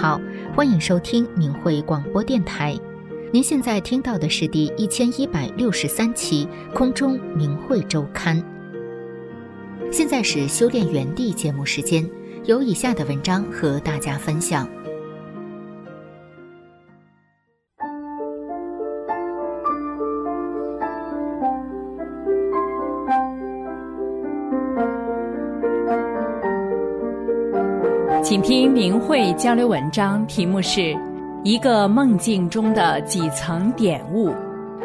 好，欢迎收听明慧广播电台。您现在听到的是第一千一百六十三期空中明慧周刊。现在是修炼原地节目时间，有以下的文章和大家分享。请听明慧交流文章，题目是《一个梦境中的几层点悟》，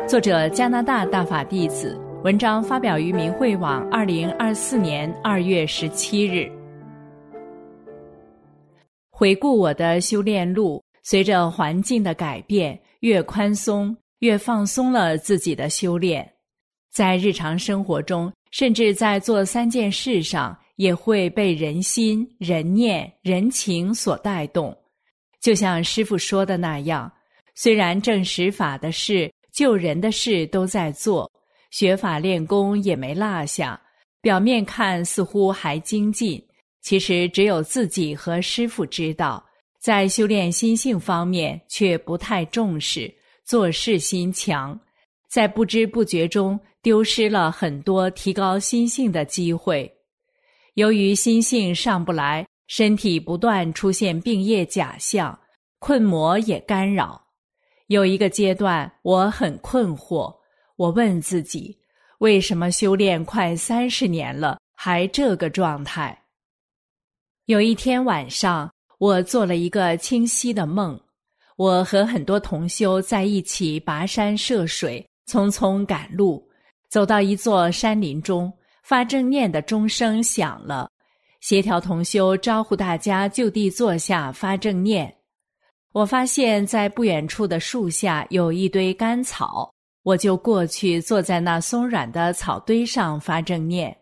作者加拿大大法弟子。文章发表于明慧网，二零二四年二月十七日。回顾我的修炼路，随着环境的改变，越宽松，越放松了自己的修炼。在日常生活中，甚至在做三件事上。也会被人心、人念、人情所带动，就像师傅说的那样，虽然正实法的事、救人的事都在做，学法练功也没落下，表面看似乎还精进，其实只有自己和师傅知道，在修炼心性方面却不太重视，做事心强，在不知不觉中丢失了很多提高心性的机会。由于心性上不来，身体不断出现病业假象，困魔也干扰。有一个阶段，我很困惑。我问自己：为什么修炼快三十年了，还这个状态？有一天晚上，我做了一个清晰的梦。我和很多同修在一起跋山涉水，匆匆赶路，走到一座山林中。发正念的钟声响了，协调同修招呼大家就地坐下发正念。我发现，在不远处的树下有一堆干草，我就过去坐在那松软的草堆上发正念。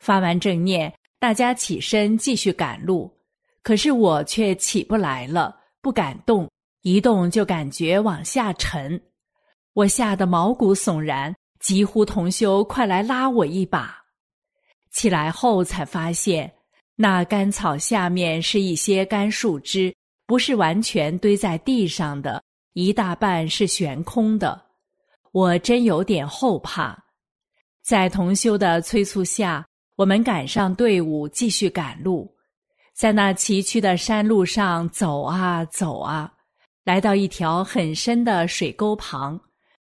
发完正念，大家起身继续赶路，可是我却起不来了，不敢动，一动就感觉往下沉，我吓得毛骨悚然，急呼同修快来拉我一把。起来后才发现，那干草下面是一些干树枝，不是完全堆在地上的，一大半是悬空的。我真有点后怕。在同修的催促下，我们赶上队伍，继续赶路。在那崎岖的山路上走啊走啊，来到一条很深的水沟旁，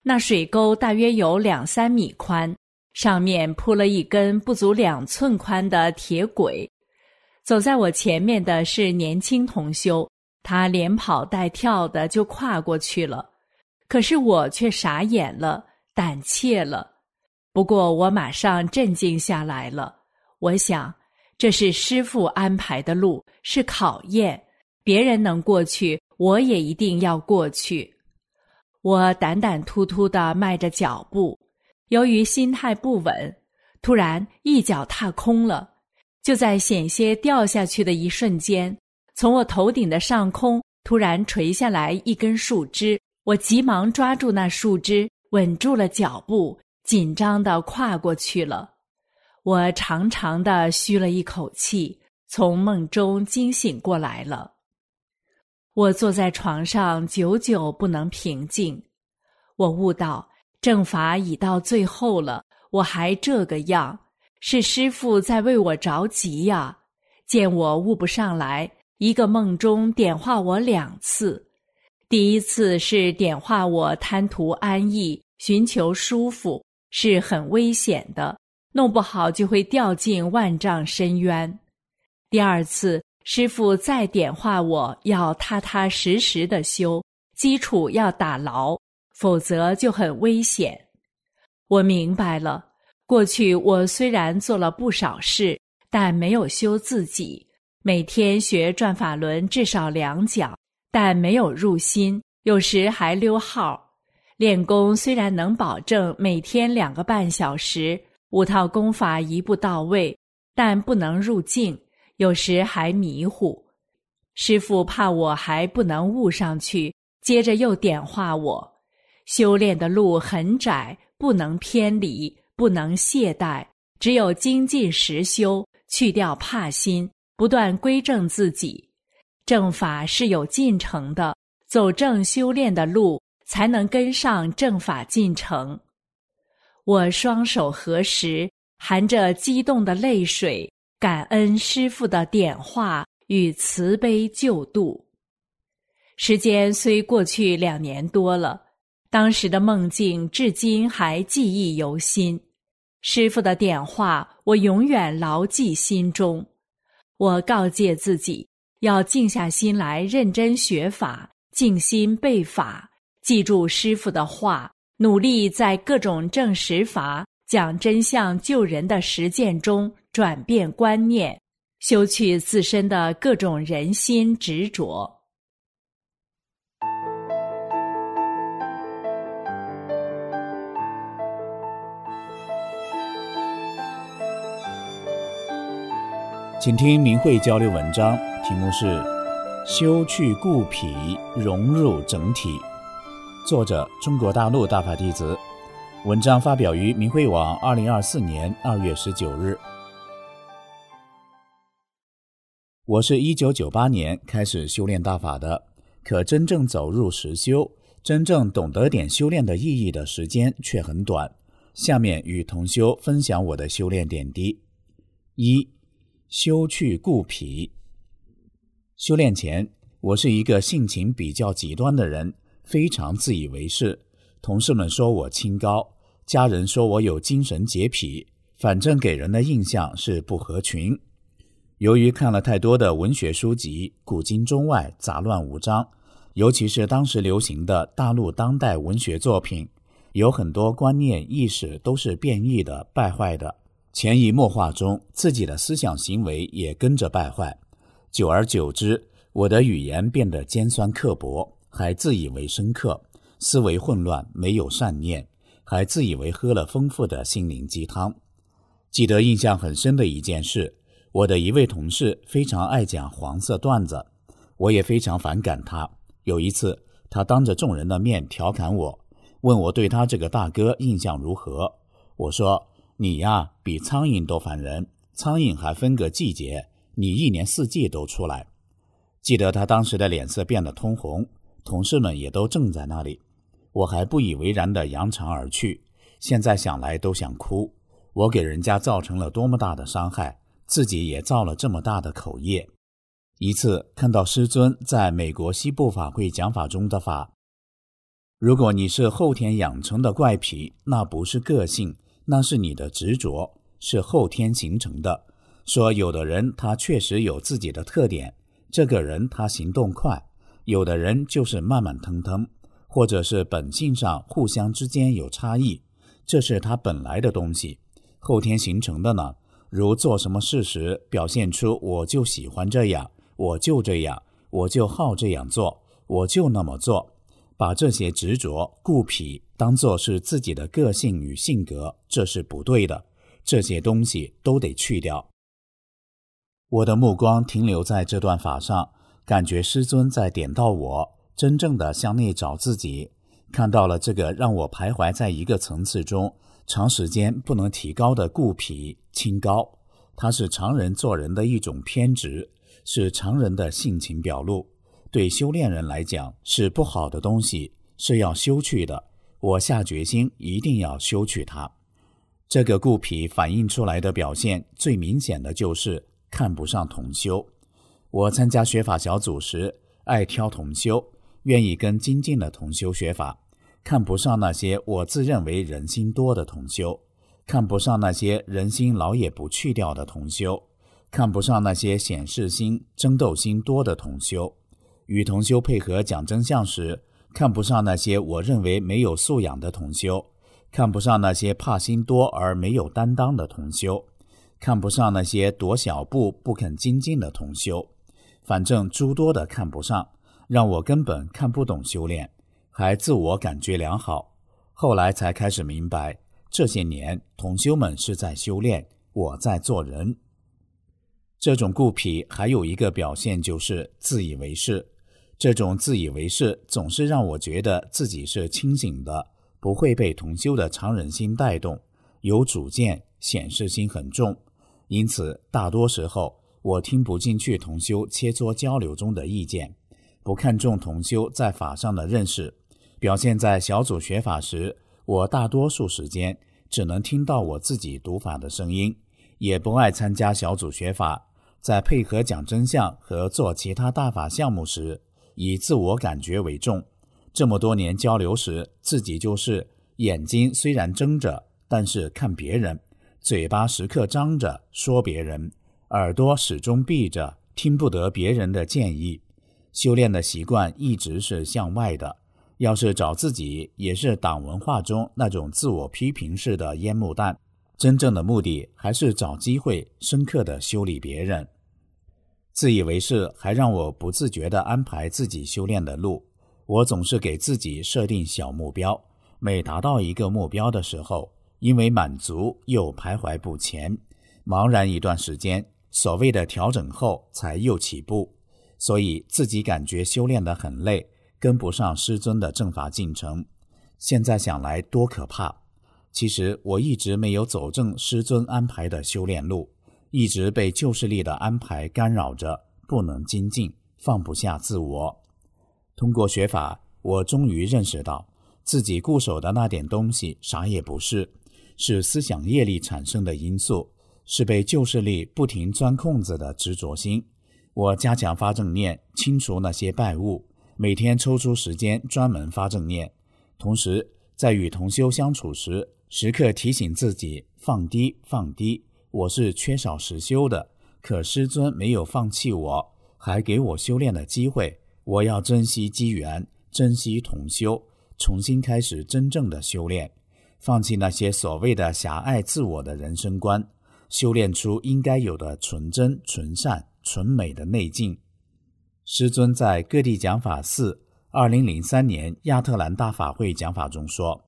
那水沟大约有两三米宽。上面铺了一根不足两寸宽的铁轨，走在我前面的是年轻同修，他连跑带跳的就跨过去了，可是我却傻眼了，胆怯了。不过我马上镇静下来了，我想这是师傅安排的路，是考验，别人能过去，我也一定要过去。我胆胆突突的迈着脚步。由于心态不稳，突然一脚踏空了。就在险些掉下去的一瞬间，从我头顶的上空突然垂下来一根树枝，我急忙抓住那树枝，稳住了脚步，紧张的跨过去了。我长长的吁了一口气，从梦中惊醒过来了。我坐在床上，久久不能平静。我悟到。正法已到最后了，我还这个样，是师傅在为我着急呀！见我悟不上来，一个梦中点化我两次。第一次是点化我贪图安逸，寻求舒服，是很危险的，弄不好就会掉进万丈深渊。第二次，师傅再点化我要踏踏实实的修，基础要打牢。否则就很危险。我明白了，过去我虽然做了不少事，但没有修自己。每天学转法轮至少两讲，但没有入心，有时还溜号。练功虽然能保证每天两个半小时，五套功法一步到位，但不能入境，有时还迷糊。师傅怕我还不能悟上去，接着又点化我：修炼的路很窄，不能偏离，不能懈怠，只有精进实修，去掉怕心，不断归正自己。正法是有进程的，走正修炼的路。才能跟上正法进程。我双手合十，含着激动的泪水，感恩师傅的点化与慈悲救度。时间虽过去两年多了，当时的梦境至今还记忆犹新。师傅的点化，我永远牢记心中。我告诫自己，要静下心来认真学法，静心背法。记住师傅的话，努力在各种证实法、讲真相、救人的实践中转变观念，修去自身的各种人心执着。请听明慧交流文章，题目是“修去固脾，融入整体”。作者：中国大陆大法弟子。文章发表于明慧网，二零二四年二月十九日。我是一九九八年开始修炼大法的，可真正走入实修，真正懂得点修炼的意义的时间却很短。下面与同修分享我的修炼点滴：一、修去固脾。修炼前，我是一个性情比较极端的人。非常自以为是，同事们说我清高，家人说我有精神洁癖，反正给人的印象是不合群。由于看了太多的文学书籍，古今中外杂乱无章，尤其是当时流行的大陆当代文学作品，有很多观念意识都是变异的、败坏的，潜移默化中自己的思想行为也跟着败坏。久而久之，我的语言变得尖酸刻薄。还自以为深刻，思维混乱，没有善念，还自以为喝了丰富的心灵鸡汤。记得印象很深的一件事，我的一位同事非常爱讲黄色段子，我也非常反感他。有一次，他当着众人的面调侃我，问我对他这个大哥印象如何。我说：“你呀，比苍蝇都烦人，苍蝇还分个季节，你一年四季都出来。”记得他当时的脸色变得通红。同事们也都正在那里，我还不以为然地扬长而去。现在想来都想哭，我给人家造成了多么大的伤害，自己也造了这么大的口业。一次看到师尊在美国西部法会讲法中的法，如果你是后天养成的怪癖，那不是个性，那是你的执着，是后天形成的。说有的人他确实有自己的特点，这个人他行动快。有的人就是慢慢腾腾，或者是本性上互相之间有差异，这是他本来的东西，后天形成的呢。如做什么事时表现出我就喜欢这样，我就这样，我就好这样做，我就那么做，把这些执着、固癖当做是自己的个性与性格，这是不对的。这些东西都得去掉。我的目光停留在这段法上。感觉师尊在点到我，真正的向内找自己，看到了这个让我徘徊在一个层次中，长时间不能提高的固脾清高。它是常人做人的一种偏执，是常人的性情表露，对修炼人来讲是不好的东西，是要修去的。我下决心一定要修去它。这个固脾反映出来的表现最明显的就是看不上同修。我参加学法小组时，爱挑同修，愿意跟精进的同修学法，看不上那些我自认为人心多的同修，看不上那些人心老也不去掉的同修，看不上那些显示心、争斗心多的同修。与同修配合讲真相时，看不上那些我认为没有素养的同修，看不上那些怕心多而没有担当的同修，看不上那些躲小步不肯精进的同修，反正诸多的看不上，让我根本看不懂修炼，还自我感觉良好。后来才开始明白，这些年同修们是在修炼，我在做人。这种固脾还有一个表现就是自以为是，这种自以为是总是让我觉得自己是清醒的。不会被同修的常人心带动，有主见，显示心很重，因此大多时候我听不进去同修切磋交流中的意见，不看重同修在法上的认识。表现在小组学法时，我大多数时间只能听到我自己读法的声音，也不爱参加小组学法。在配合讲真相和做其他大法项目时，以自我感觉为重。这么多年交流时，自己就是眼睛虽然睁着，但是看别人；嘴巴时刻张着说别人，耳朵始终闭着，听不得别人的建议。修炼的习惯一直是向外的，要是找自己，也是党文化中那种自我批评式的烟幕弹。真正的目的还是找机会深刻的修理别人。自以为是，还让我不自觉地安排自己修炼的路。我总是给自己设定小目标，每达到一个目标的时候，因为满足又徘徊不前，茫然一段时间，所谓的调整后才又起步，所以自己感觉修炼得很累，跟不上师尊的正法进程。现在想来多可怕！其实我一直没有走正师尊安排的修炼路，一直被旧势力的安排干扰着，不能精进，放不下自我。通过学法，我终于认识到自己固守的那点东西啥也不是，是思想业力产生的因素，是被旧势力不停钻空子的执着心。我加强发正念，清除那些败物，每天抽出时间专门发正念，同时在与同修相处时，时刻提醒自己放低放低。我是缺少实修的，可师尊没有放弃我，还给我修炼的机会。我要珍惜机缘，珍惜同修，重新开始真正的修炼，放弃那些所谓的狭隘自我的人生观，修炼出应该有的纯真、纯善、纯美的内境。师尊在各地讲法四二零零三年亚特兰大法会讲法中说：“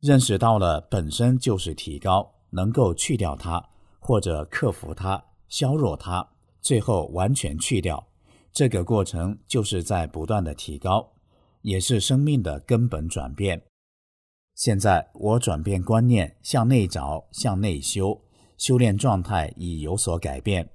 认识到了本身就是提高，能够去掉它，或者克服它、削弱它，最后完全去掉。”这个过程就是在不断的提高，也是生命的根本转变。现在我转变观念，向内找，向内修，修炼状态已有所改变。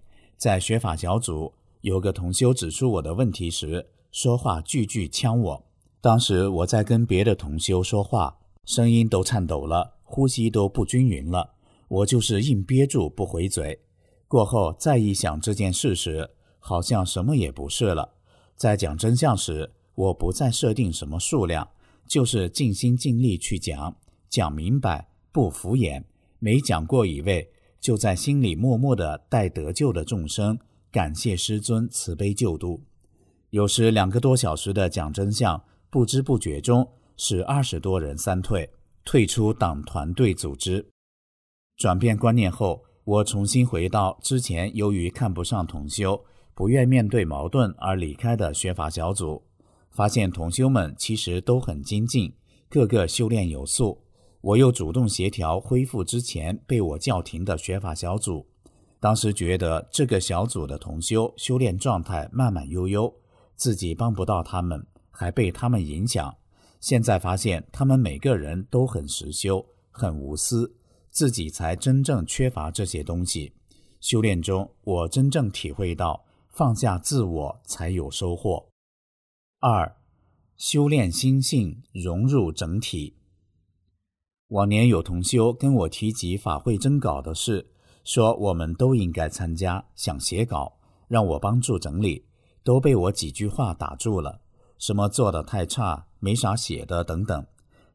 在学法小组，有个同修指出我的问题时，说话句句呛我。当时我在跟别的同修说话，声音都颤抖了，呼吸都不均匀了，我就是硬憋住不回嘴。过后再一想这件事时，好像什么也不是了。在讲真相时，我不再设定什么数量，就是尽心尽力去讲，讲明白，不敷衍。没讲过一位，就在心里默默的带得救的众生，感谢师尊慈悲救度。有时两个多小时的讲真相，不知不觉中使二十多人三退，退出党团队组织。转变观念后，我重新回到之前，由于看不上同修。不愿面对矛盾而离开的学法小组，发现同修们其实都很精进，个个修炼有素。我又主动协调恢复之前被我叫停的学法小组。当时觉得这个小组的同修修炼状态慢慢悠悠，自己帮不到他们，还被他们影响。现在发现他们每个人都很实修，很无私，自己才真正缺乏这些东西。修炼中，我真正体会到。放下自我才有收获。二，修炼心性，融入整体。往年有同修跟我提及法会征稿的事，说我们都应该参加，想写稿，让我帮助整理，都被我几句话打住了。什么做的太差，没啥写的等等。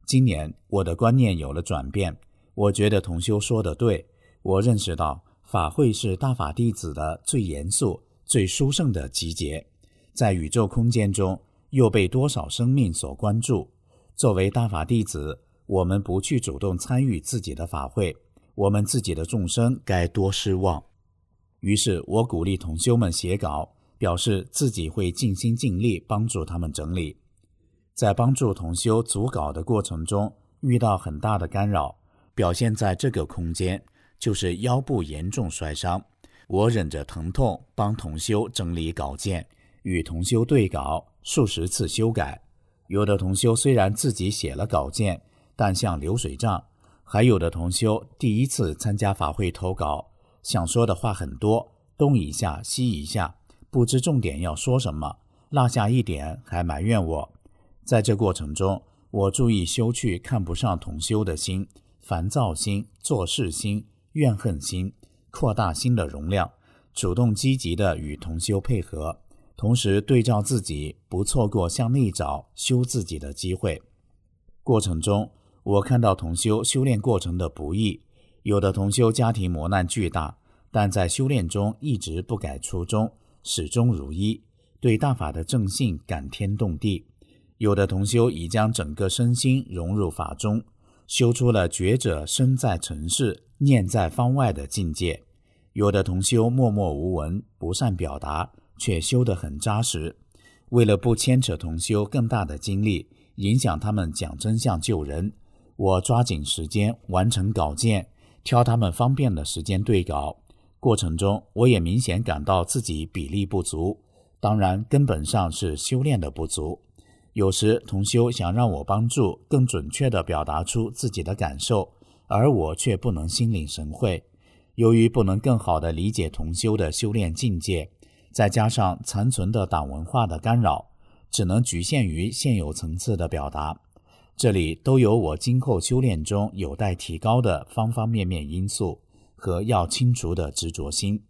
今年我的观念有了转变，我觉得同修说的对，我认识到法会是大法弟子的最严肃。最殊胜的集结，在宇宙空间中又被多少生命所关注？作为大法弟子，我们不去主动参与自己的法会，我们自己的众生该多失望。于是我鼓励同修们写稿，表示自己会尽心尽力帮助他们整理。在帮助同修组稿的过程中，遇到很大的干扰，表现在这个空间就是腰部严重摔伤。我忍着疼痛帮同修整理稿件，与同修对稿，数十次修改。有的同修虽然自己写了稿件，但像流水账；还有的同修第一次参加法会投稿。想说的话很多，东一下西一下，不知重点要说什么，落下一点还埋怨我。在这过程中，我注意修去看不上同修的心、烦躁心、做事心、怨恨心，扩大心的容量，主动积极的与同修配合，同时对照自己，不错过向内找修自己的机会。过程中，我看到同修修炼过程的不易。有的同修家庭磨难巨大，但在修炼中一直不改初衷，始终如一，对大法的正信感天动地。有的同修已将整个身心融入法中，修出了觉者身在尘世，念在方外的境界。有的同修默默无闻，不善表达，却修得很扎实。为了不牵扯同修更大的精力，影响他们讲真相救人，我抓紧时间完成稿件。挑他们方便的时间对稿，过程中我也明显感到自己比例不足，当然根本上是修炼的不足。有时同修想让我帮助更准确地表达出自己的感受，而我却不能心领神会。由于不能更好地理解同修的修炼境界，再加上残存的党文化的干扰，只能局限于现有层次的表达。这里都有我今后修炼中有待提高的方方面面因素和要清除的执着心，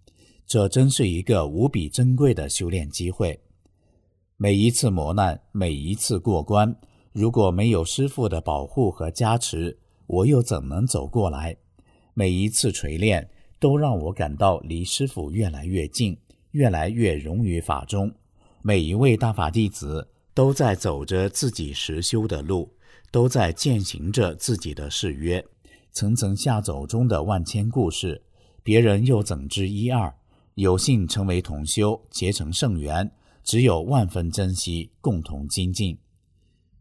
这真是一个无比珍贵的修炼机会。每一次磨难，每一次过关，如果没有师父的保护和加持，我又怎能走过来？每一次锤炼，都让我感到离师父越来越近，越来越融于法中。每一位大法弟子都在走着自己实修的路。都在践行着自己的誓约，层层下走中的万千故事，别人又怎知一二？有幸成为同修，结成圣缘，只有万分珍惜，共同精进。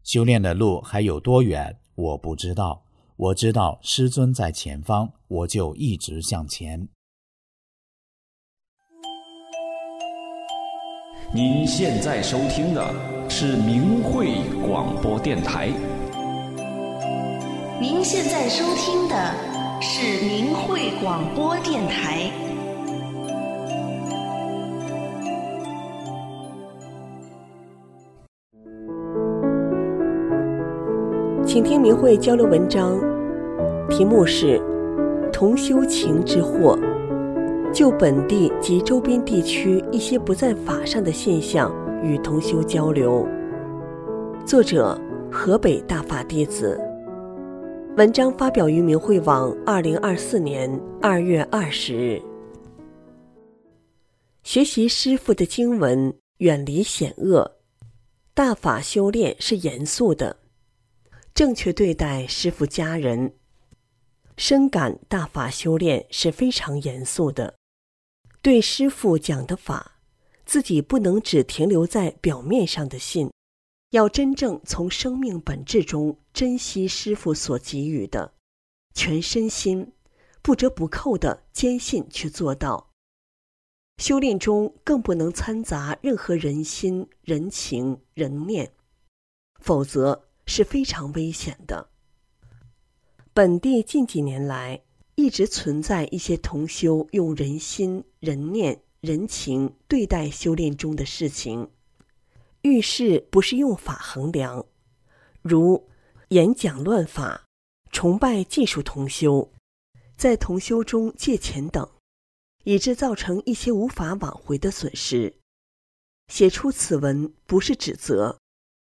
修炼的路还有多远？我不知道。我知道师尊在前方，我就一直向前。您现在收听的是明慧广播电台。您现在收听的是明慧广播电台。请听明慧交流文章，题目是《同修情之祸》，就本地及周边地区一些不在法上的现象与同修交流。作者：河北大法弟子。文章发表于明慧网，二零二四年二月二十日。学习师傅的经文，远离险恶。大法修炼是严肃的，正确对待师傅家人。深感大法修炼是非常严肃的，对师傅讲的法，自己不能只停留在表面上的信。要真正从生命本质中珍惜师傅所给予的，全身心不折不扣的坚信去做到。修炼中更不能掺杂任何人心、人情、人念，否则是非常危险的。本地近几年来一直存在一些同修用人心、人念、人情对待修炼中的事情。遇事不是用法衡量，如演讲乱法、崇拜技术同修，在同修中借钱等，以致造成一些无法挽回的损失。写出此文不是指责，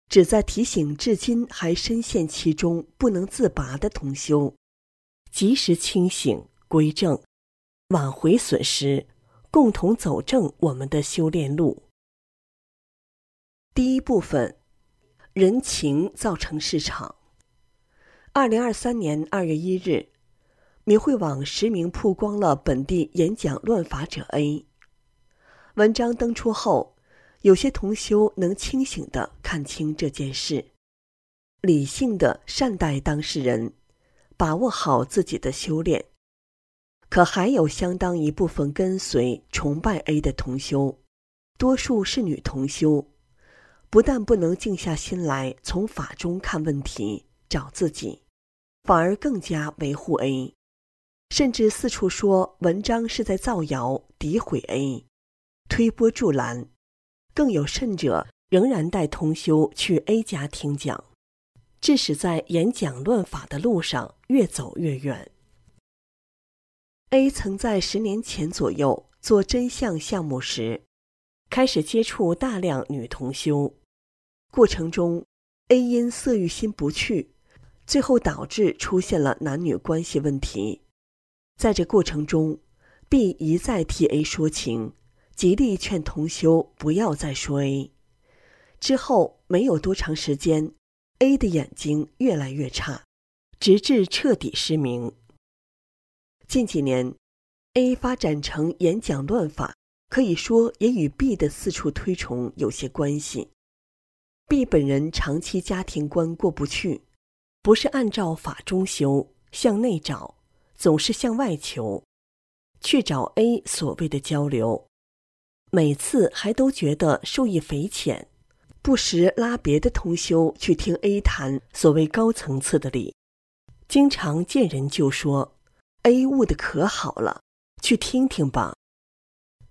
旨在提醒至今还深陷其中不能自拔的同修，及时清醒归正，挽回损失，共同走正我们的修炼路。第一部分，人情造成市场。二零二三年二月一日，明慧网实名曝光了本地演讲乱法者 A。文章登出后，有些同修能清醒地看清这件事，理性的善待当事人，把握好自己的修炼。可还有相当一部分跟随崇拜 A 的同修，多数是女同修，不但不能静下心来从法中看问题、找自己，反而更加维护 A，甚至四处说文章是在造谣、诋毁 A，推波助澜。更有甚者，仍然带同修去 A 家听讲，致使在演讲论法的路上越走越远。A 曾在十年前左右做真相项目时，开始接触大量女同修，过程中，A 因色欲心不去，最后导致出现了男女关系问题。在这过程中，B 一再替 A 说情，极力劝同修不要再说 A。之后没有多长时间，A 的眼睛越来越差，直至彻底失明。近几年，A 发展成演讲乱法，可以说也与 B 的四处推崇有些关系。B 本人长期家庭观过不去，不是按照法中修，向内找，总是向外求，去找 A 所谓的交流，每次还都觉得受益匪浅，不时拉别的同修去听 A 谈所谓高层次的理，经常见人就说。A 悟的可好了，去听听吧。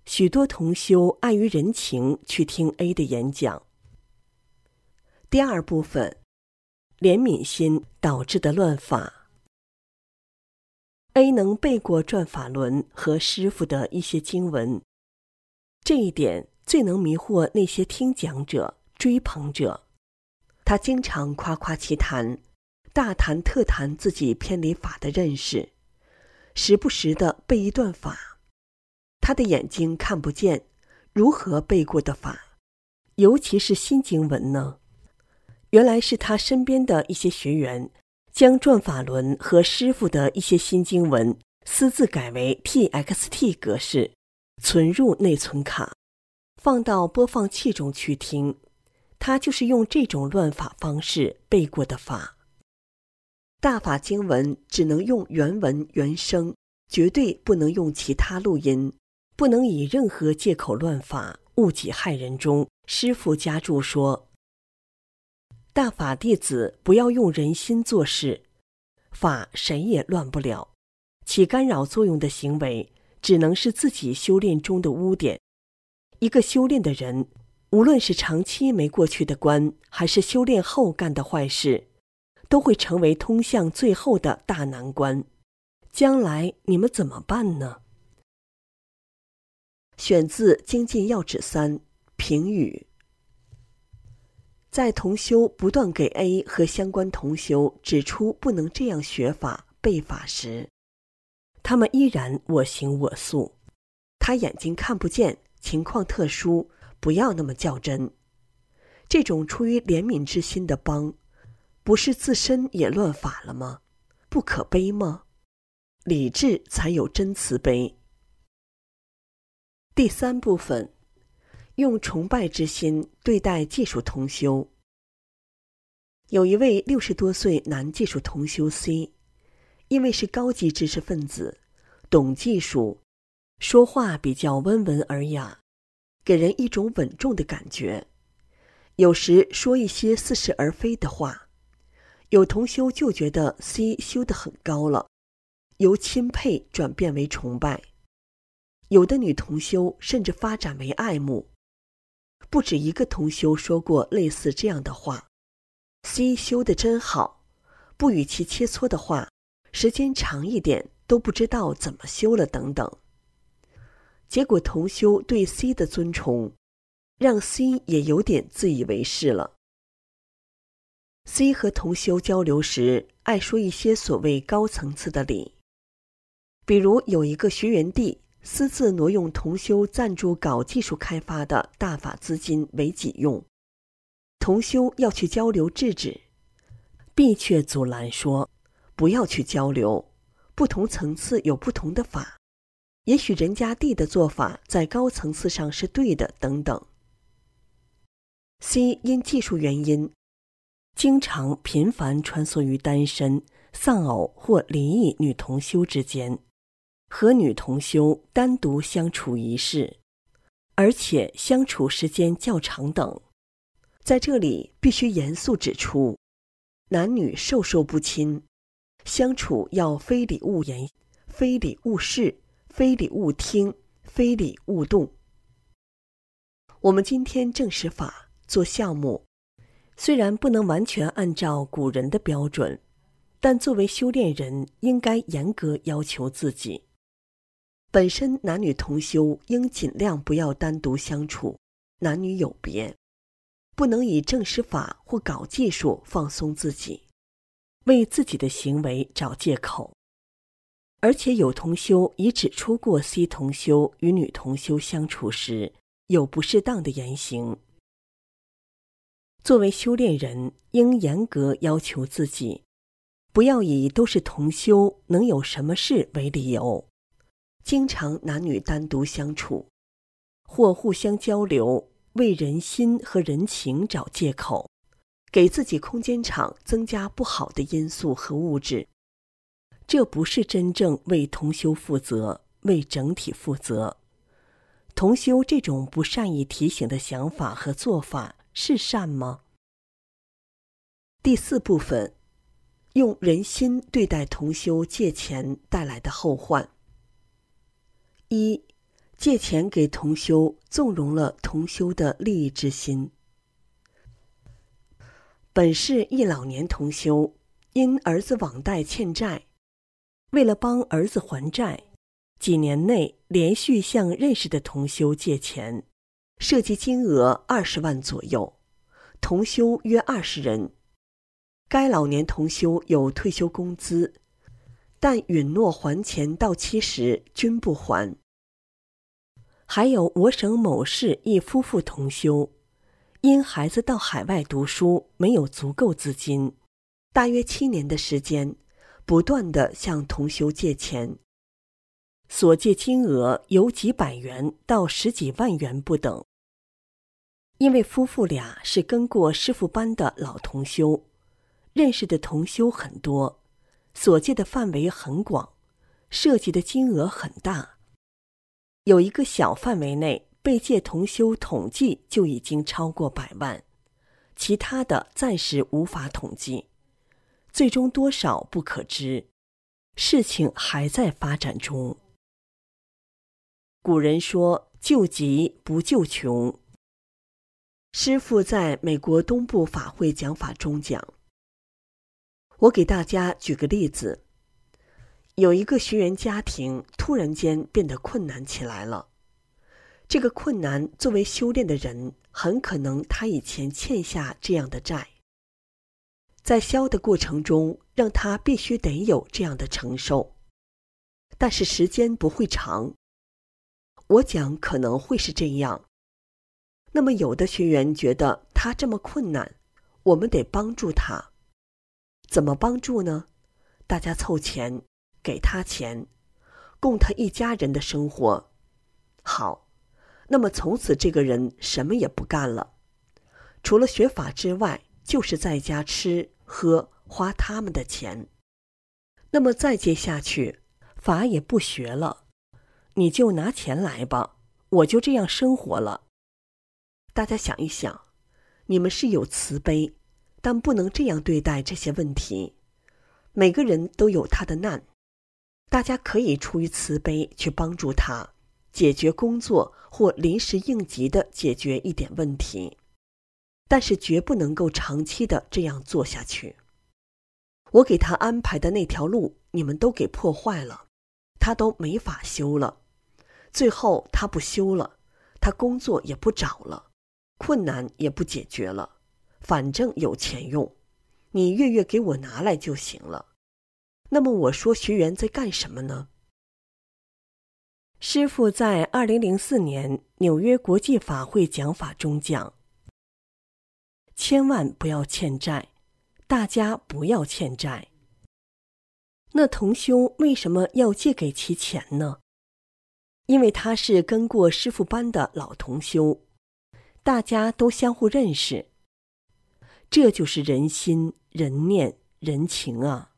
许多同修碍于人情去听 A 的演讲。第二部分，怜悯心导致的乱法。A 能背过转法轮和师傅的一些经文，这一点最能迷惑那些听讲者、追捧者。他经常夸夸其谈，大谈特谈自己偏离法的认识。时不时的背一段法，他的眼睛看不见，如何背过的法？尤其是新经文呢？原来是他身边的一些学员，将转法轮和师傅的一些新经文私自改为 TXT 格式，存入内存卡，放到播放器中去听。他就是用这种乱法方式背过的法。大法经文只能用原文原声，绝对不能用其他录音，不能以任何借口乱法，误己害人。中师傅加注说：“大法弟子不要用人心做事，法谁也乱不了。起干扰作用的行为，只能是自己修炼中的污点。一个修炼的人，无论是长期没过去的关，还是修炼后干的坏事。”都会成为通向最后的大难关，将来你们怎么办呢？选自《精进要旨三》评语。在同修不断给 A 和相关同修指出不能这样学法背法时，他们依然我行我素。他眼睛看不见，情况特殊，不要那么较真。这种出于怜悯之心的帮。不是自身也乱法了吗？不可悲吗？理智才有真慈悲。第三部分，用崇拜之心对待技术同修。有一位六十多岁男技术同修 C，因为是高级知识分子，懂技术，说话比较温文尔雅，给人一种稳重的感觉。有时说一些似是而非的话。有同修就觉得 C 修得很高了，由钦佩转变为崇拜；有的女同修甚至发展为爱慕。不止一个同修说过类似这样的话：“C 修的真好，不与其切磋的话，时间长一点都不知道怎么修了。”等等。结果同修对 C 的尊崇，让 C 也有点自以为是了。C 和同修交流时，爱说一些所谓高层次的理，比如有一个学员弟私自挪用同修赞助搞技术开发的大法资金为己用，同修要去交流制止，B 却阻拦说：“不要去交流，不同层次有不同的法，也许人家 D 的做法在高层次上是对的，等等。C 因技术原因，经常频繁穿梭于单身、丧偶或离异女同修之间，和女同修单独相处一室，而且相处时间较长等。在这里必须严肃指出，男女授受不亲，相处要非礼勿言，非礼勿视，非礼勿听，非礼勿动。我们今天正式法。做项目，虽然不能完全按照古人的标准，但作为修炼人，应该严格要求自己。本身男女同修应尽量不要单独相处，男女有别，不能以正式法或搞技术放松自己，为自己的行为找借口。而且有同修已指出过，C 同修与女同修相处时有不适当的言行。作为修炼人，应严格要求自己，不要以都是同修，能有什么事为理由，经常男女单独相处，或互相交流，为人心和人情找借口，给自己空间场增加不好的因素和物质，这不是真正为同修负责，为整体负责。同修这种不善意提醒的想法和做法。是善吗？第四部分，用人心对待同修借钱带来的后患。一，借钱给同修，纵容了同修的利益之心。本是一老年同修，因儿子网贷欠债，为了帮儿子还债，几年内连续向认识的同修借钱。涉及金额二十万左右，同修约二十人。该老年同修有退休工资，但允诺还钱到期时均不还。还有我省某市一夫妇同修，因孩子到海外读书没有足够资金，大约七年的时间，不断的向同修借钱。所借金额由几百元到十几万元不等。因为夫妇俩是跟过师傅班的老同修，认识的同修很多，所借的范围很广，涉及的金额很大。有一个小范围内被借同修统计就已经超过百万，其他的暂时无法统计，最终多少不可知，事情还在发展中。古人说：“救急不救穷。”师傅在美国东部法会讲法中讲：“我给大家举个例子，有一个学员家庭突然间变得困难起来了。这个困难作为修炼的人，很可能他以前欠下这样的债，在消的过程中，让他必须得有这样的承受，但是时间不会长。我讲可能会是这样。”那么，有的学员觉得他这么困难，我们得帮助他。怎么帮助呢？大家凑钱给他钱，供他一家人的生活。好，那么从此这个人什么也不干了，除了学法之外，就是在家吃喝花他们的钱。那么再接下去，法也不学了，你就拿钱来吧，我就这样生活了。大家想一想，你们是有慈悲，但不能这样对待这些问题。每个人都有他的难，大家可以出于慈悲去帮助他解决工作或临时应急的解决一点问题，但是绝不能够长期的这样做下去。我给他安排的那条路，你们都给破坏了，他都没法修了。最后他不修了，他工作也不找了。困难也不解决了，反正有钱用，你月月给我拿来就行了。那么我说学员在干什么呢？师傅在二零零四年纽约国际法会讲法中讲：千万不要欠债，大家不要欠债。那同修为什么要借给其钱呢？因为他是跟过师傅班的老同修，大家都相互认识。这就是人心、人念、人情啊！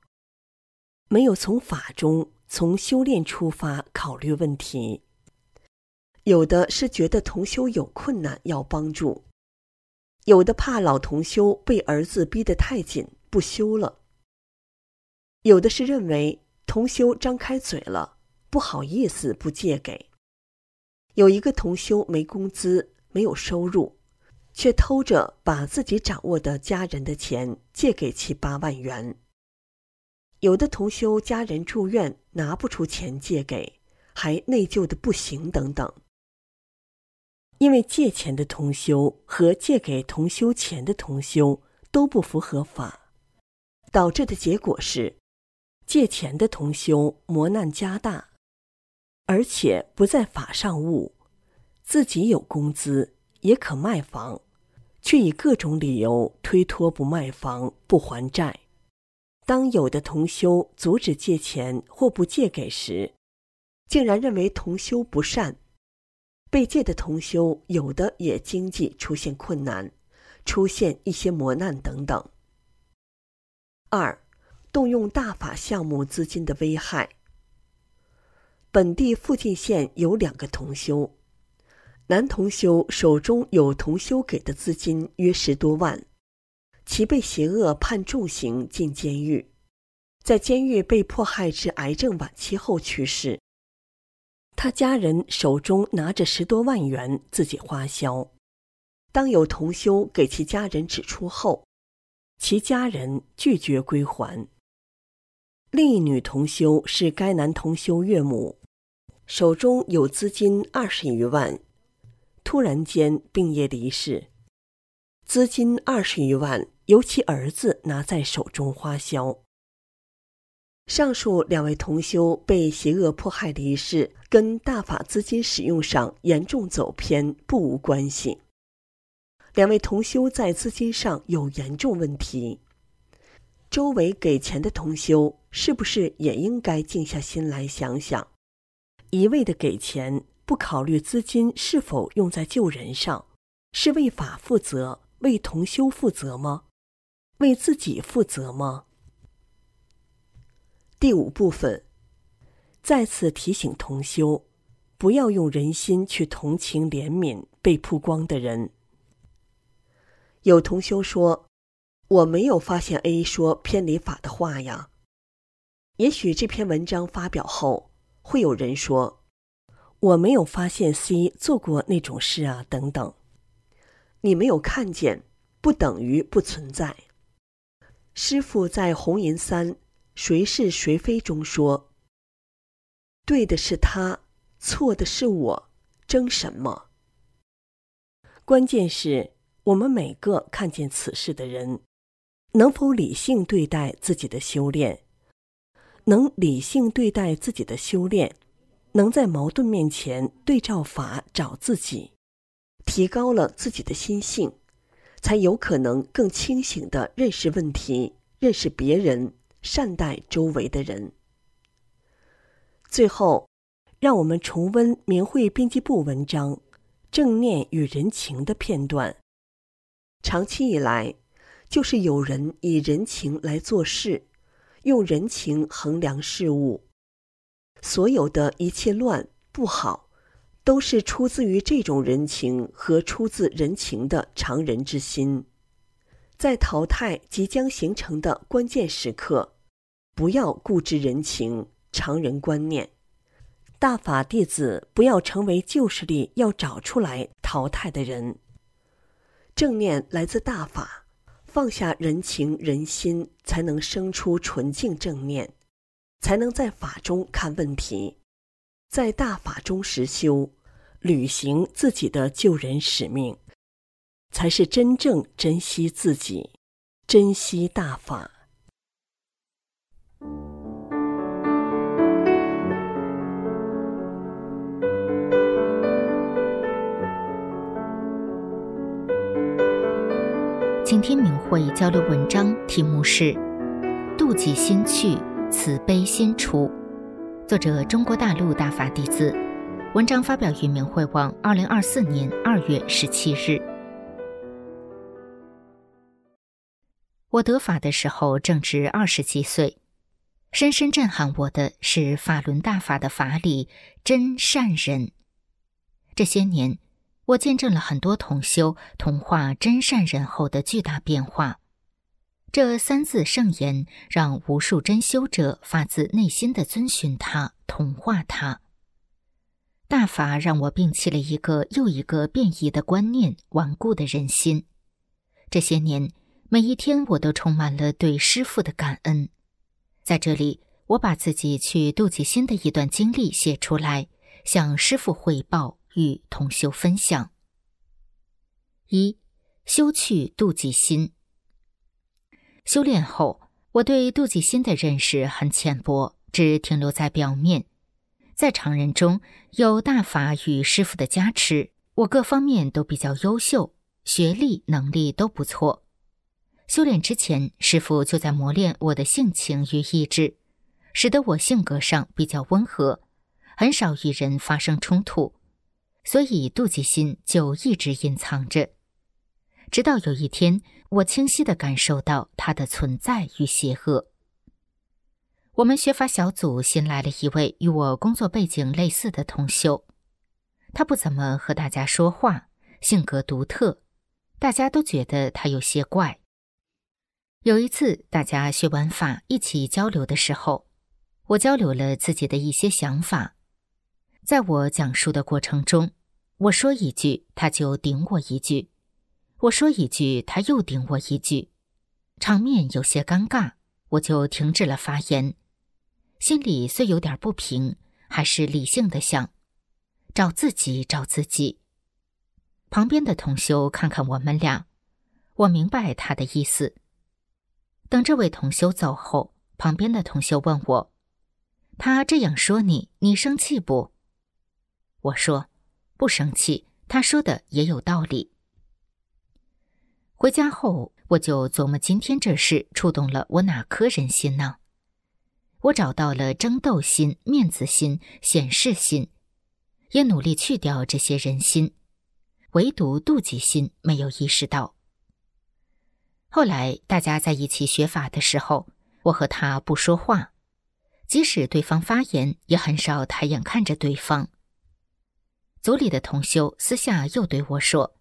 没有从法中、从修炼出发考虑问题。有的是觉得同修有困难要帮助，有的怕老同修被儿子逼得太紧不修了，有的是认为同修张开嘴了不好意思不借给。有一个同修没工资没有收入。却偷着把自己掌握的家人的钱借给其八万元。有的同修家人住院拿不出钱借给，还内疚的不行等等。因为借钱的同修和借给同修钱的同修都不符合法，导致的结果是，借钱的同修磨难加大，而且不在法上悟，自己有工资也可卖房。却以各种理由推脱不卖房、不还债。当有的同修阻止借钱或不借给时，竟然认为同修不善。被借的同修有的也经济出现困难，出现一些磨难等等。二，动用大法项目资金的危害。本地附近县有两个同修。男同修手中有同修给的资金约十多万，其被邪恶判重刑进监狱，在监狱被迫害至癌症晚期后去世。他家人手中拿着十多万元自己花销，当有同修给其家人指出后，其家人拒绝归还。另一女同修是该男同修岳母，手中有资金二十余万。突然间病业离世，资金二十余万由其儿子拿在手中花销。上述两位同修被邪恶迫害离世，跟大法资金使用上严重走偏不无关系。两位同修在资金上有严重问题，周围给钱的同修是不是也应该静下心来想想，一味的给钱？不考虑资金是否用在救人上，是为法负责、为同修负责吗？为自己负责吗？第五部分，再次提醒同修，不要用人心去同情怜悯被曝光的人。有同修说：“我没有发现 A 说偏离法的话呀。”也许这篇文章发表后，会有人说。我没有发现 C 做过那种事啊，等等。你没有看见，不等于不存在。师傅在《红银三谁是谁非》中说：“对的是他，错的是我，争什么？”关键是我们每个看见此事的人，能否理性对待自己的修炼？能理性对待自己的修炼？能在矛盾面前对照法找自己，提高了自己的心性，才有可能更清醒的认识问题、认识别人、善待周围的人。最后，让我们重温明慧编辑部文章《正念与人情》的片段。长期以来，就是有人以人情来做事，用人情衡量事物。所有的一切乱不好，都是出自于这种人情和出自人情的常人之心。在淘汰即将形成的关键时刻，不要固执人情、常人观念。大法弟子不要成为旧势力要找出来淘汰的人。正念来自大法，放下人情人心，才能生出纯净正念。才能在法中看问题，在大法中实修，履行自己的救人使命，才是真正珍惜自己，珍惜大法。今天明慧交流文章题目是“妒忌心去”。慈悲心出。作者：中国大陆大法弟子。文章发表于明慧网，二零二四年二月十七日。我得法的时候正值二十几岁，深深震撼我的是法轮大法的法理真善人。这些年，我见证了很多同修同化真善人后的巨大变化。这三字圣言让无数真修者发自内心的遵循它，同化它。大法让我摒弃了一个又一个变异的观念、顽固的人心。这些年，每一天我都充满了对师父的感恩。在这里，我把自己去妒忌心的一段经历写出来，向师父汇报，与同修分享。一，修去妒忌心。修炼后，我对妒忌心的认识很浅薄，只停留在表面。在常人中有大法与师傅的加持，我各方面都比较优秀，学历、能力都不错。修炼之前，师傅就在磨练我的性情与意志，使得我性格上比较温和，很少与人发生冲突，所以妒忌心就一直隐藏着。直到有一天。我清晰地感受到它的存在与邪恶。我们学法小组新来了一位与我工作背景类似的同修，他不怎么和大家说话，性格独特，大家都觉得他有些怪。有一次，大家学完法一起交流的时候，我交流了自己的一些想法。在我讲述的过程中，我说一句，他就顶我一句。我说一句，他又顶我一句，场面有些尴尬，我就停止了发言。心里虽有点不平，还是理性的想：找自己，找自己。旁边的同修看看我们俩，我明白他的意思。等这位同修走后，旁边的同修问我：“他这样说你，你生气不？”我说：“不生气。”他说的也有道理。回家后，我就琢磨今天这事触动了我哪颗人心呢？我找到了争斗心、面子心、显示心，也努力去掉这些人心，唯独妒忌心没有意识到。后来大家在一起学法的时候，我和他不说话，即使对方发言，也很少抬眼看着对方。组里的同修私下又对我说。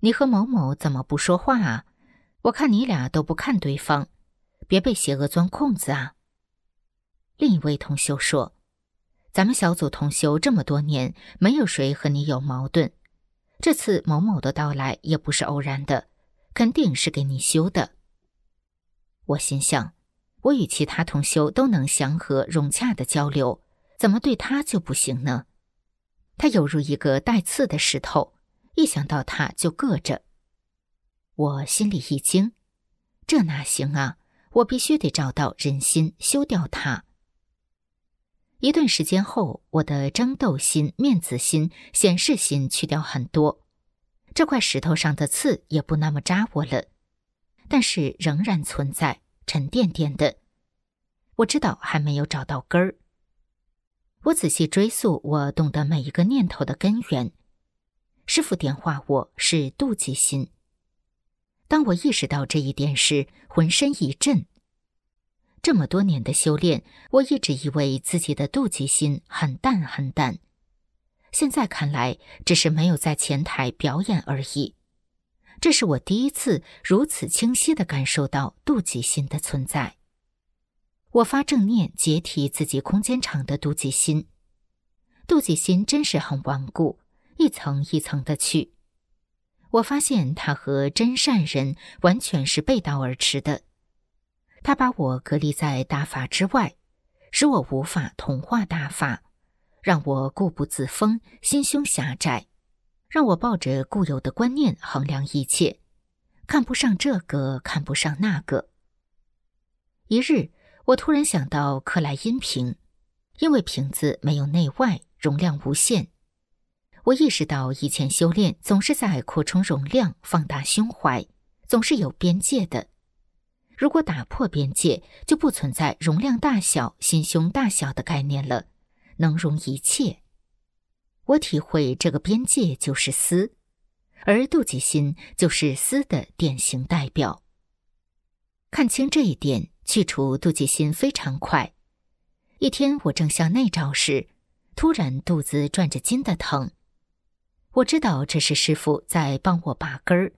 你和某某怎么不说话啊？我看你俩都不看对方，别被邪恶钻空子啊！另一位同修说：“咱们小组同修这么多年，没有谁和你有矛盾。这次某某的到来也不是偶然的，肯定是给你修的。”我心想，我与其他同修都能祥和融洽的交流，怎么对他就不行呢？他犹如一个带刺的石头。一想到他就硌着，我心里一惊，这哪行啊！我必须得找到人心，修掉他。一段时间后，我的争斗心、面子心、显示心去掉很多，这块石头上的刺也不那么扎我了，但是仍然存在，沉甸甸的。我知道还没有找到根儿。我仔细追溯我懂得每一个念头的根源。师傅点化我是妒忌心。当我意识到这一点时，浑身一震。这么多年的修炼，我一直以为自己的妒忌心很淡很淡，现在看来，只是没有在前台表演而已。这是我第一次如此清晰的感受到妒忌心的存在。我发正念解体自己空间场的妒忌心，妒忌心真是很顽固。一层一层的去，我发现他和真善人完全是背道而驰的。他把我隔离在大法之外，使我无法同化大法，让我固步自封，心胸狭窄，让我抱着固有的观念衡量一切，看不上这个，看不上那个。一日，我突然想到克莱因瓶，因为瓶子没有内外，容量无限。我意识到以前修炼总是在扩充容量、放大胸怀，总是有边界的。如果打破边界，就不存在容量大小、心胸大小的概念了，能容一切。我体会这个边界就是思，而妒忌心就是思的典型代表。看清这一点，去除妒忌心非常快。一天，我正向内照时，突然肚子转着筋的疼。我知道这是师傅在帮我拔根儿。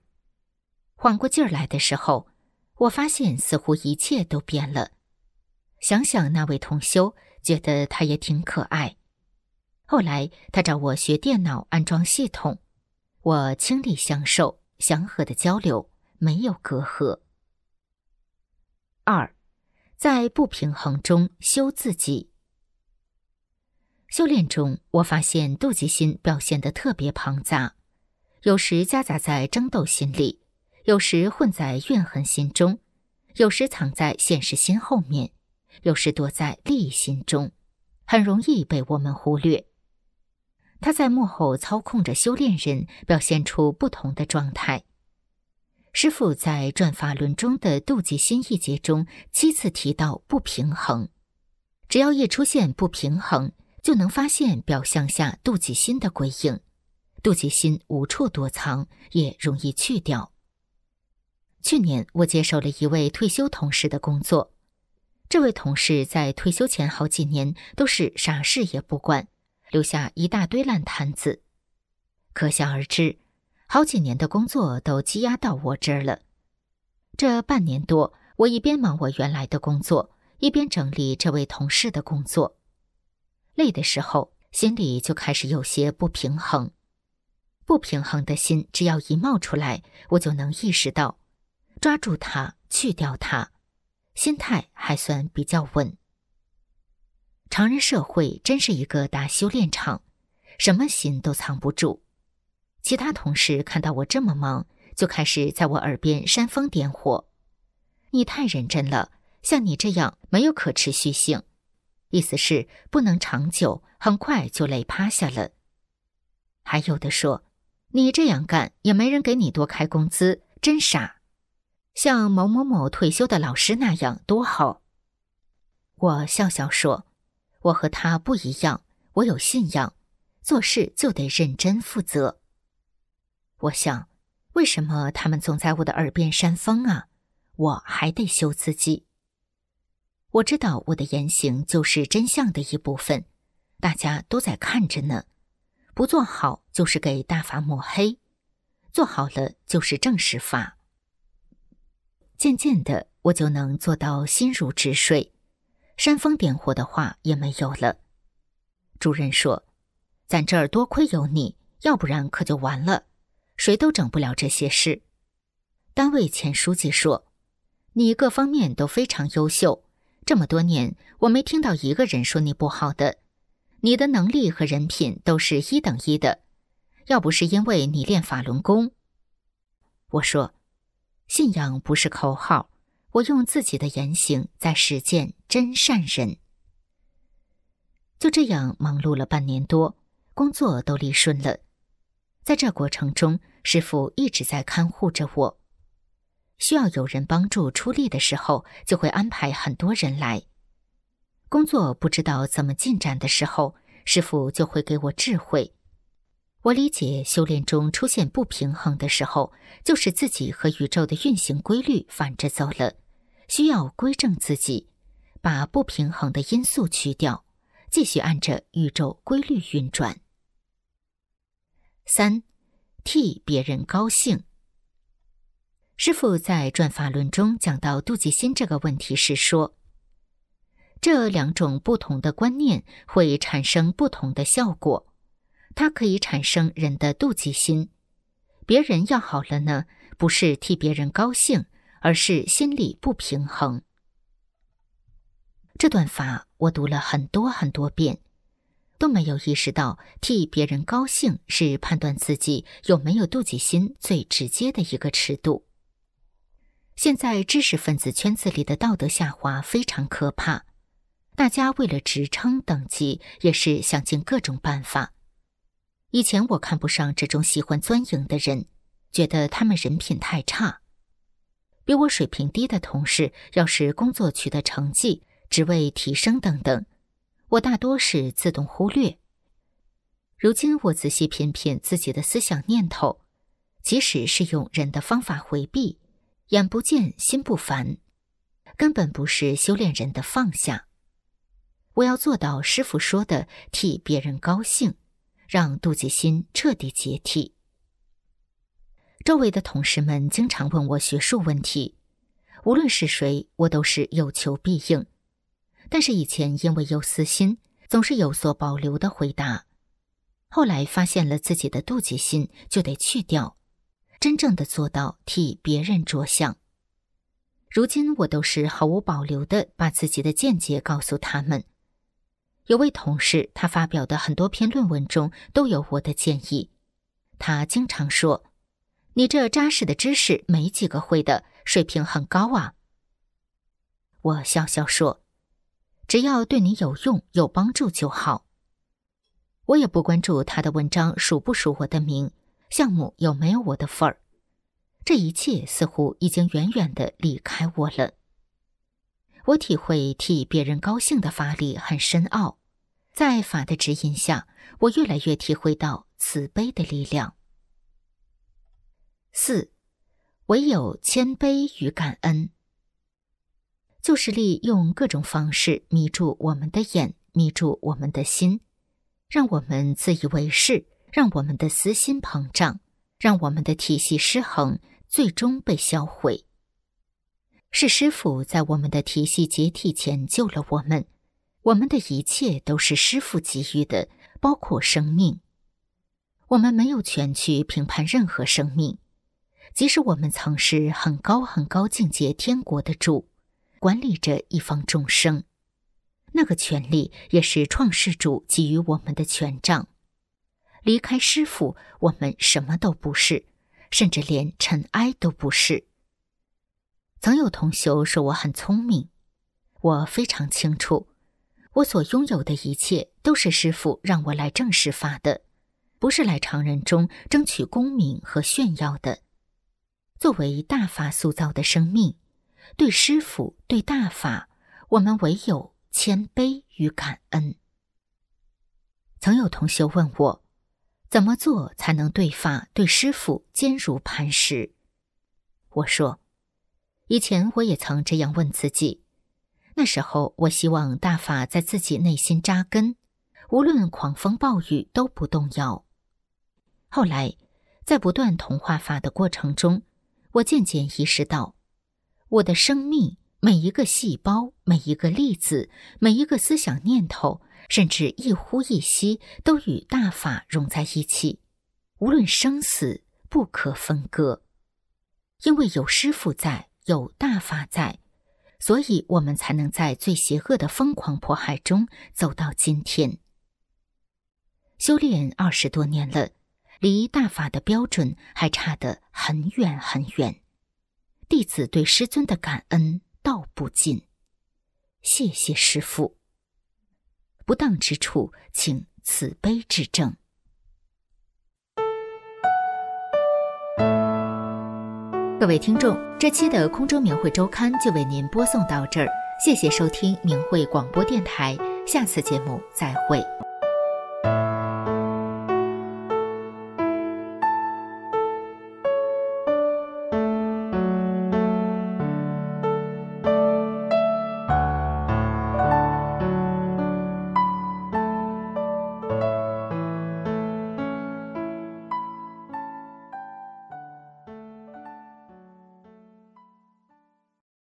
缓过劲儿来的时候，我发现似乎一切都变了。想想那位同修，觉得他也挺可爱。后来他找我学电脑安装系统，我倾力相授，祥和的交流，没有隔阂。二，在不平衡中修自己。修炼中，我发现妒忌心表现的特别庞杂，有时夹杂在争斗心里，有时混在怨恨心中，有时藏在现实心后面，有时躲在利益心中，很容易被我们忽略。他在幕后操控着修炼人，表现出不同的状态。师傅在《转法轮》中的妒忌心一节中，七次提到不平衡。只要一出现不平衡，就能发现表象下妒忌心的鬼影。妒忌心无处躲藏，也容易去掉。去年我接手了一位退休同事的工作，这位同事在退休前好几年都是啥事也不管。留下一大堆烂摊子，可想而知，好几年的工作都积压到我这儿了。这半年多，我一边忙我原来的工作，一边整理这位同事的工作。累的时候，心里就开始有些不平衡。不平衡的心，只要一冒出来，我就能意识到，抓住它，去掉它，心态还算比较稳。常人社会真是一个大修炼场，什么心都藏不住。其他同事看到我这么忙，就开始在我耳边煽风点火：“你太认真了，像你这样没有可持续性。”意思是不能长久，很快就累趴下了。还有的说：“你这样干也没人给你多开工资，真傻。像某某某退休的老师那样多好。”我笑笑说。我和他不一样，我有信仰，做事就得认真负责。我想，为什么他们总在我的耳边煽风啊？我还得修自己。我知道我的言行就是真相的一部分，大家都在看着呢。不做好就是给大法抹黑，做好了就是正实法。渐渐的，我就能做到心如止水。煽风点火的话也没有了。主任说：“咱这儿多亏有你，要不然可就完了，谁都整不了这些事。”单位前书记说：“你各方面都非常优秀，这么多年我没听到一个人说你不好的。你的能力和人品都是一等一的，要不是因为你练法轮功。”我说：“信仰不是口号。”我用自己的言行在实践真善人，就这样忙碌了半年多，工作都理顺了。在这过程中，师傅一直在看护着我。需要有人帮助出力的时候，就会安排很多人来。工作不知道怎么进展的时候，师傅就会给我智慧。我理解，修炼中出现不平衡的时候，就是自己和宇宙的运行规律反着走了。需要归正自己，把不平衡的因素去掉，继续按着宇宙规律运转。三，替别人高兴。师傅在《转法轮》中讲到妒忌心这个问题时说，这两种不同的观念会产生不同的效果，它可以产生人的妒忌心。别人要好了呢，不是替别人高兴。而是心里不平衡。这段法我读了很多很多遍，都没有意识到替别人高兴是判断自己有没有妒忌心最直接的一个尺度。现在知识分子圈子里的道德下滑非常可怕，大家为了职称等级也是想尽各种办法。以前我看不上这种喜欢钻营的人，觉得他们人品太差。比我水平低的同事，要是工作取得成绩、职位提升等等，我大多是自动忽略。如今我仔细品品自己的思想念头，即使是用人的方法回避，眼不见心不烦，根本不是修炼人的放下。我要做到师傅说的，替别人高兴，让妒忌心彻底解体。周围的同事们经常问我学术问题，无论是谁，我都是有求必应。但是以前因为有私心，总是有所保留的回答。后来发现了自己的妒忌心，就得去掉，真正的做到替别人着想。如今我都是毫无保留的把自己的见解告诉他们。有位同事，他发表的很多篇论文中都有我的建议，他经常说。你这扎实的知识没几个会的，水平很高啊。我笑笑说：“只要对你有用、有帮助就好。”我也不关注他的文章署不署我的名，项目有没有我的份儿。这一切似乎已经远远的离开我了。我体会替别人高兴的法力很深奥，在法的指引下，我越来越体会到慈悲的力量。四，唯有谦卑与感恩，就是利用各种方式迷住我们的眼，迷住我们的心，让我们自以为是，让我们的私心膨胀，让我们的体系失衡，最终被销毁。是师傅在我们的体系解体前救了我们，我们的一切都是师傅给予的，包括生命。我们没有权去评判任何生命。即使我们曾是很高很高境界天国的主，管理着一方众生，那个权力也是创世主给予我们的权杖。离开师傅，我们什么都不是，甚至连尘埃都不是。曾有同修说我很聪明，我非常清楚，我所拥有的一切都是师傅让我来正视法的，不是来常人中争取功名和炫耀的。作为大法塑造的生命，对师傅、对大法，我们唯有谦卑与感恩。曾有同学问我，怎么做才能对法、对师傅坚如磐石？我说，以前我也曾这样问自己。那时候，我希望大法在自己内心扎根，无论狂风暴雨都不动摇。后来，在不断同化法的过程中，我渐渐意识到，我的生命每一个细胞、每一个粒子、每一个思想念头，甚至一呼一吸，都与大法融在一起，无论生死不可分割。因为有师傅在，有大法在，所以我们才能在最邪恶的疯狂迫害中走到今天。修炼二十多年了。离大法的标准还差得很远很远，弟子对师尊的感恩道不尽。谢谢师父。不当之处，请慈悲指正。各位听众，这期的空中名汇周刊就为您播送到这儿，谢谢收听名汇广播电台，下次节目再会。